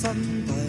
真的。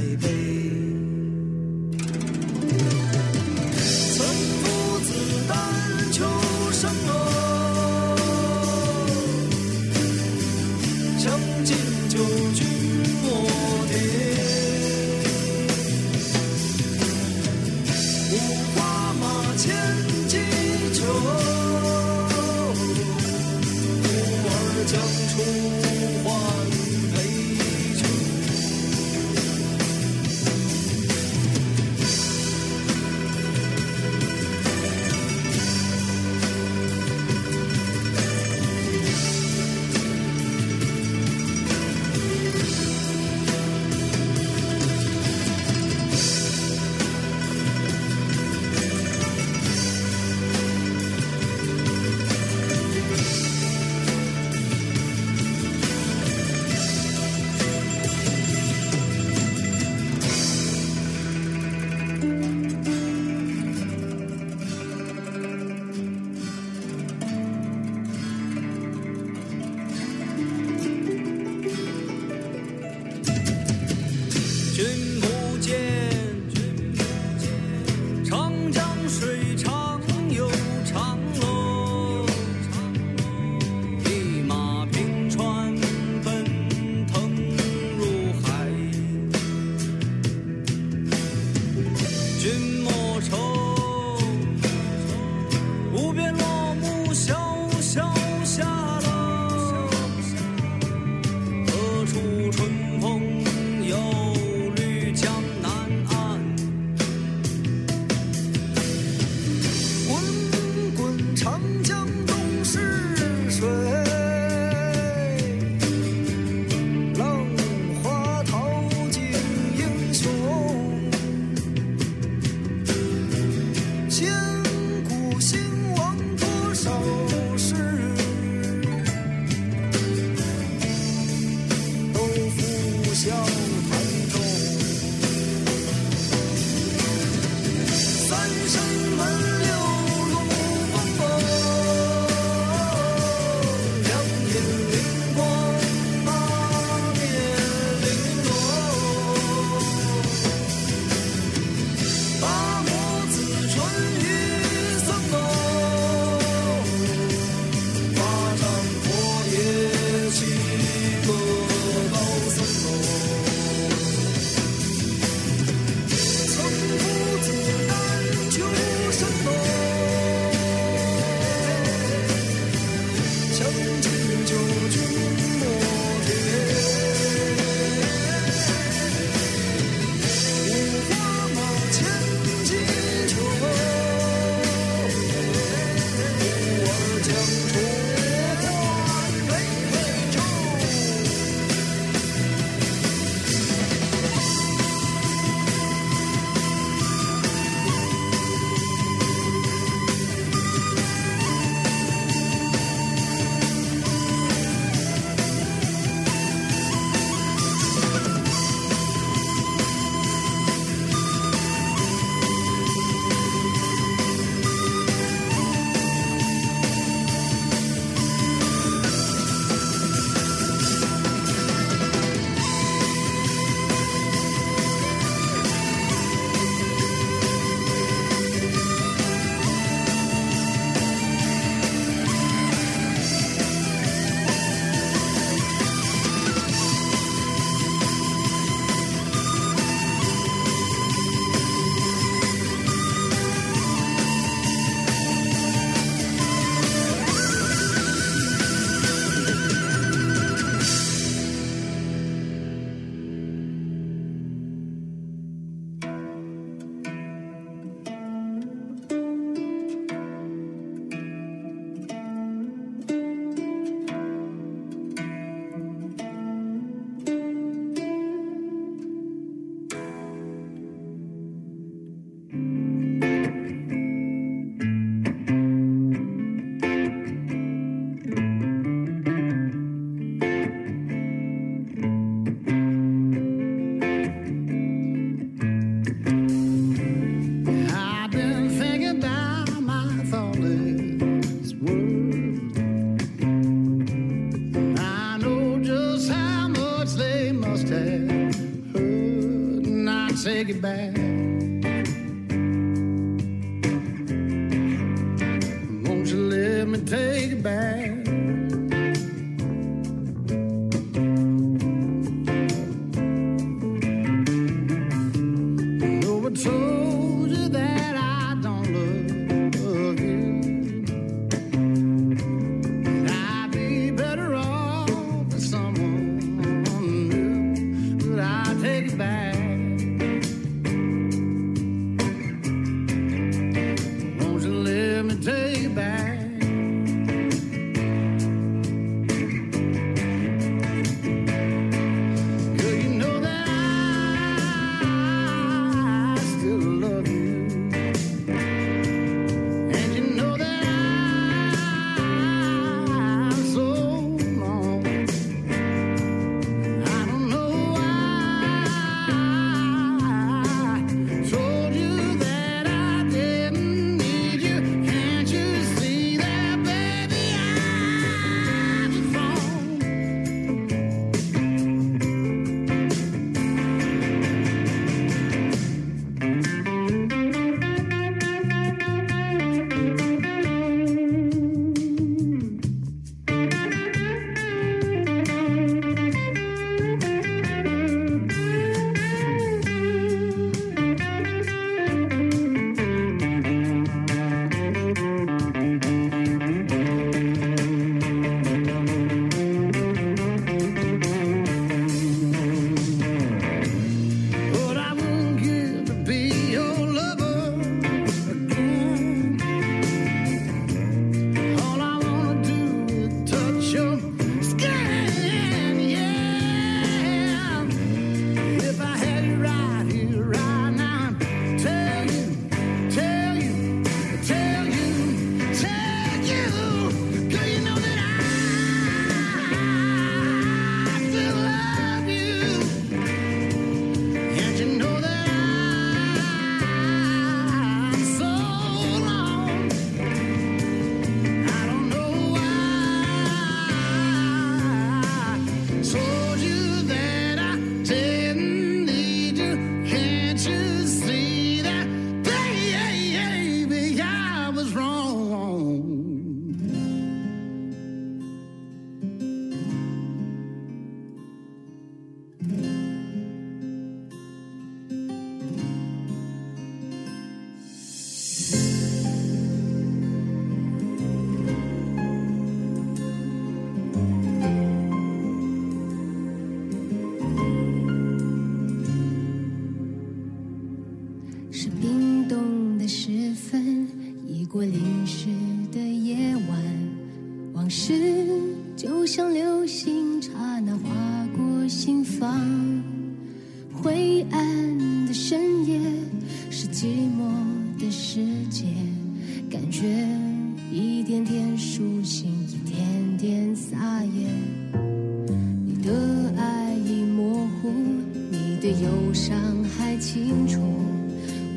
上还青楚，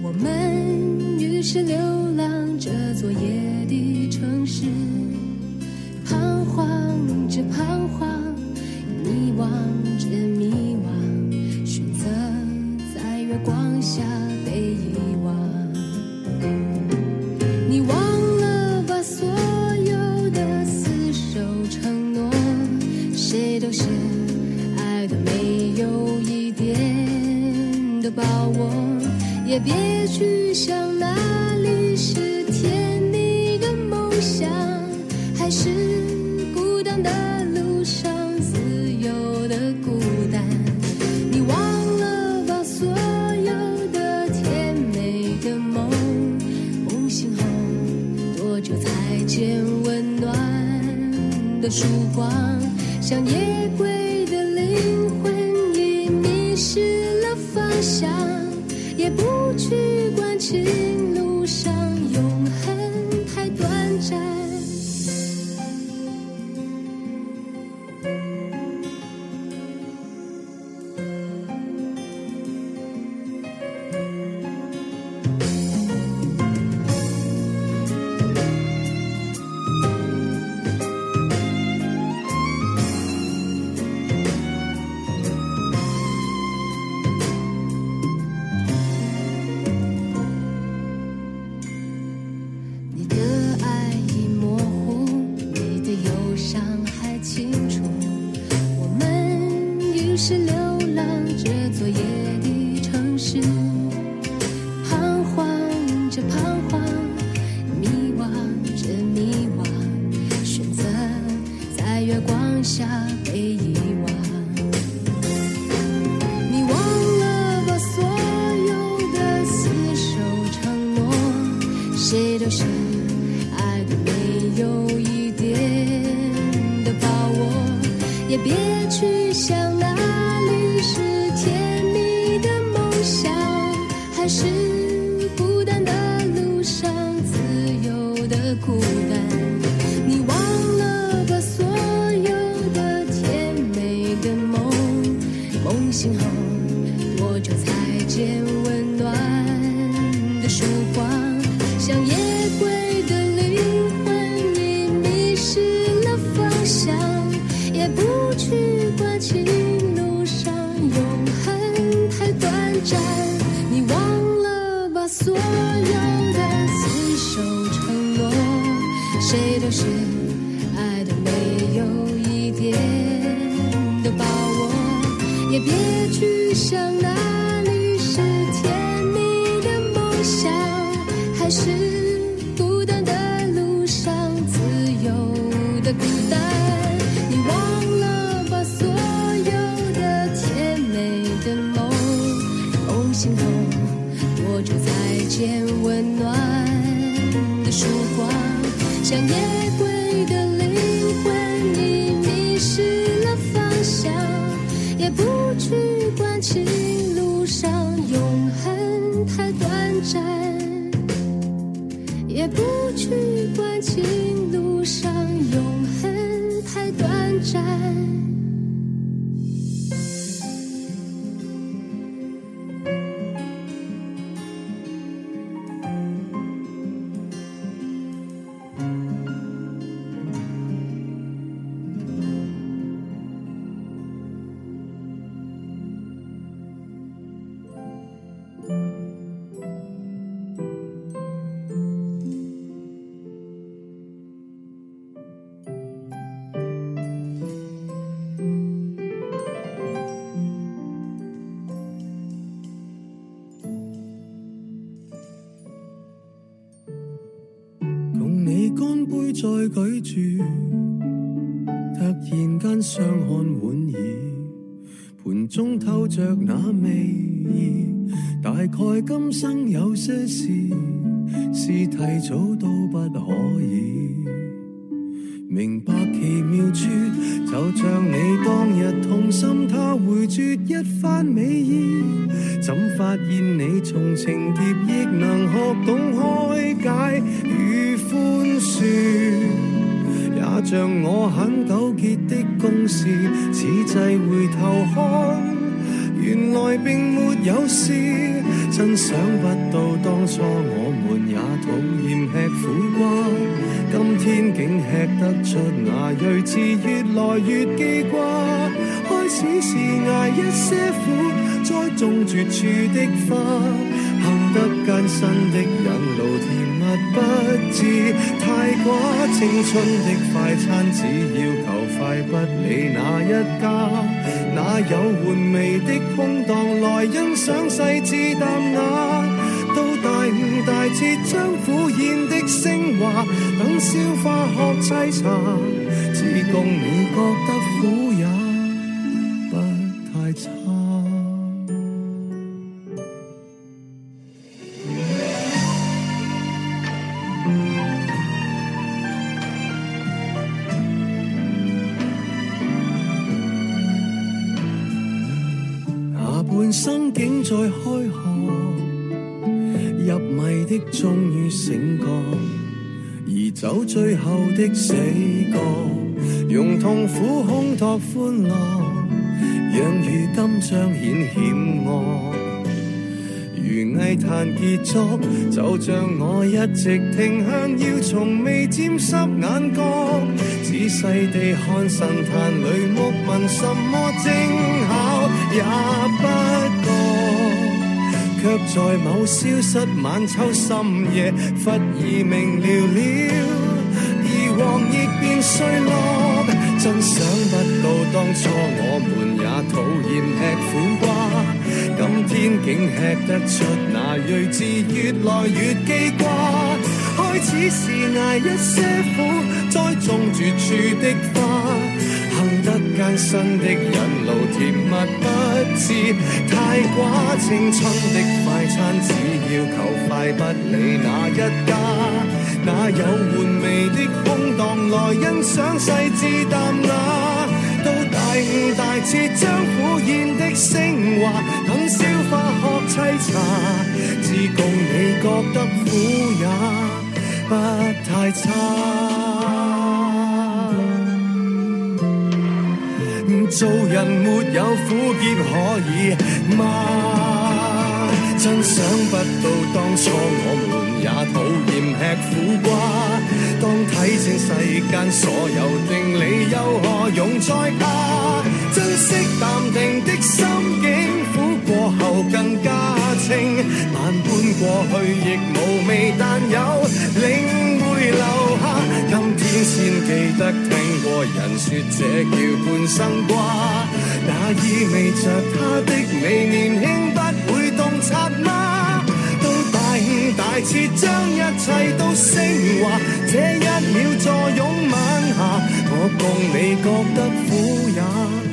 我们于是流浪这座。夜。的路上，自由的孤单，你忘了吧？所有的甜美的梦，梦醒后多久才见温暖的曙光？像夜归的灵魂，已迷失了方向，也不去管。也别去想哪里是甜蜜的梦想，还是。也别去想。也不去关心。住，突然间相看莞尔，盘中透着那味儿，大概今生有些事，是提早都不可以明白奇妙处，就像你当日痛心，他回绝一番美意，怎发现你从情劫亦能学懂开解与宽恕。也像我很纠结的公事，此际回头看，原来并没有事。真想不到当初我们也讨厌吃苦瓜，今天竟吃得出那睿智，越来越记挂。开始是捱一些苦，栽种绝处的花。行得艰辛的引路，甜蜜不知太寡；青春的快餐，只要求快，不理哪一家。哪有玩味的空档来欣赏细致淡雅？到大午大节，将苦咽的升华，等消化学沏茶，只共你觉得苦也。在开河，入迷的终于醒觉，而走最后的死角，用痛苦烘托欢乐，让如今彰显险恶。如艺坛杰作，就像我一直停向，要从未沾湿眼角，仔细地看神坛里木纹，什么精巧也不。却在某消失晚秋深夜忽已明了了，而黄叶便碎落，真想不到当初我们也讨厌吃苦瓜，今天竟吃得出那睿智，越来越记挂。开始是挨一些苦，栽种绝处的花。艰辛的引路，甜蜜不知太寡；青春的快餐，只要求快，不理哪一家。哪有玩味的空档来欣赏细致淡雅？到大五、大六，将苦宴的升华，等消化，学沏茶，只共你觉得苦也不太差。做人没有苦涩可以吗？真想不到当初我们也讨厌吃苦瓜。当睇清世间所有定理，又何用再怕？珍惜淡定的心境，苦过后更加清。万般过去亦无味，但有领会留下。先记得听过人说这叫半生瓜。那意味着他的你，年轻不会洞察吗？到大大彻，将一切都升华，这一秒坐拥晚霞，我共你觉得苦也。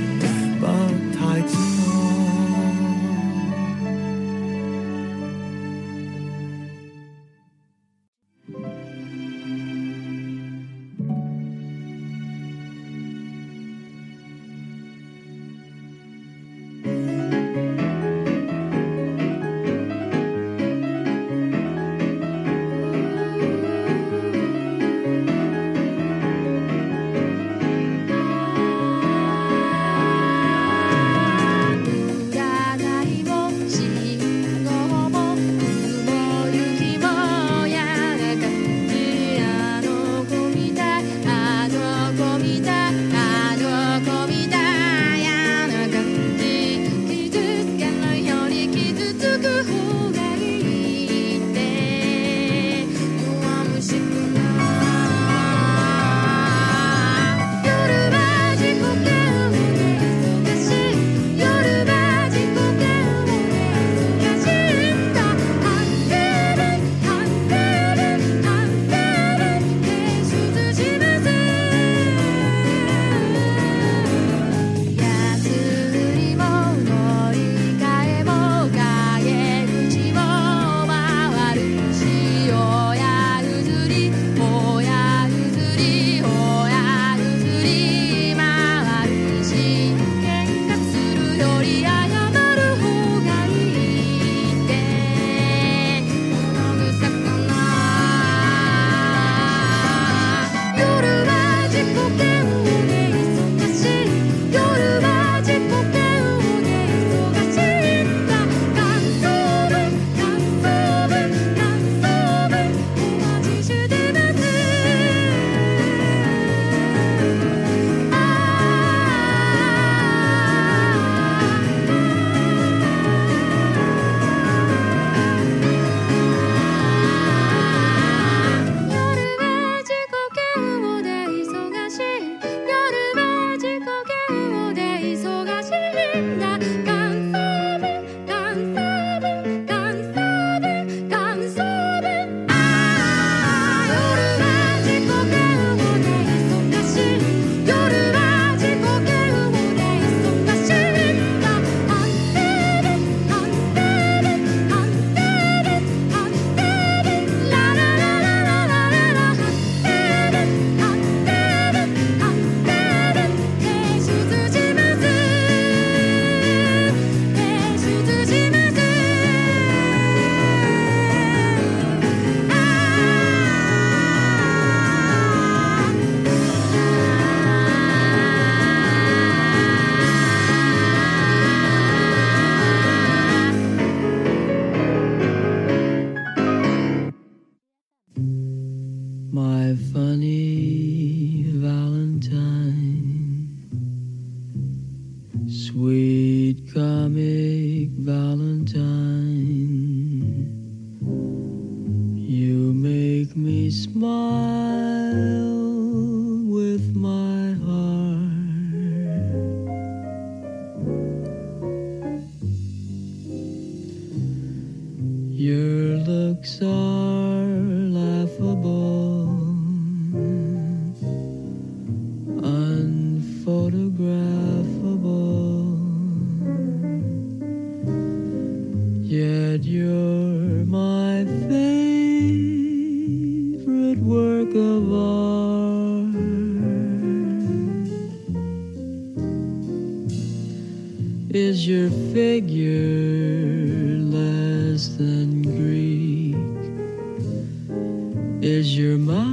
Is your figure less than Greek? Is your mind?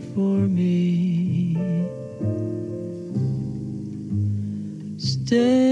for me. Stay.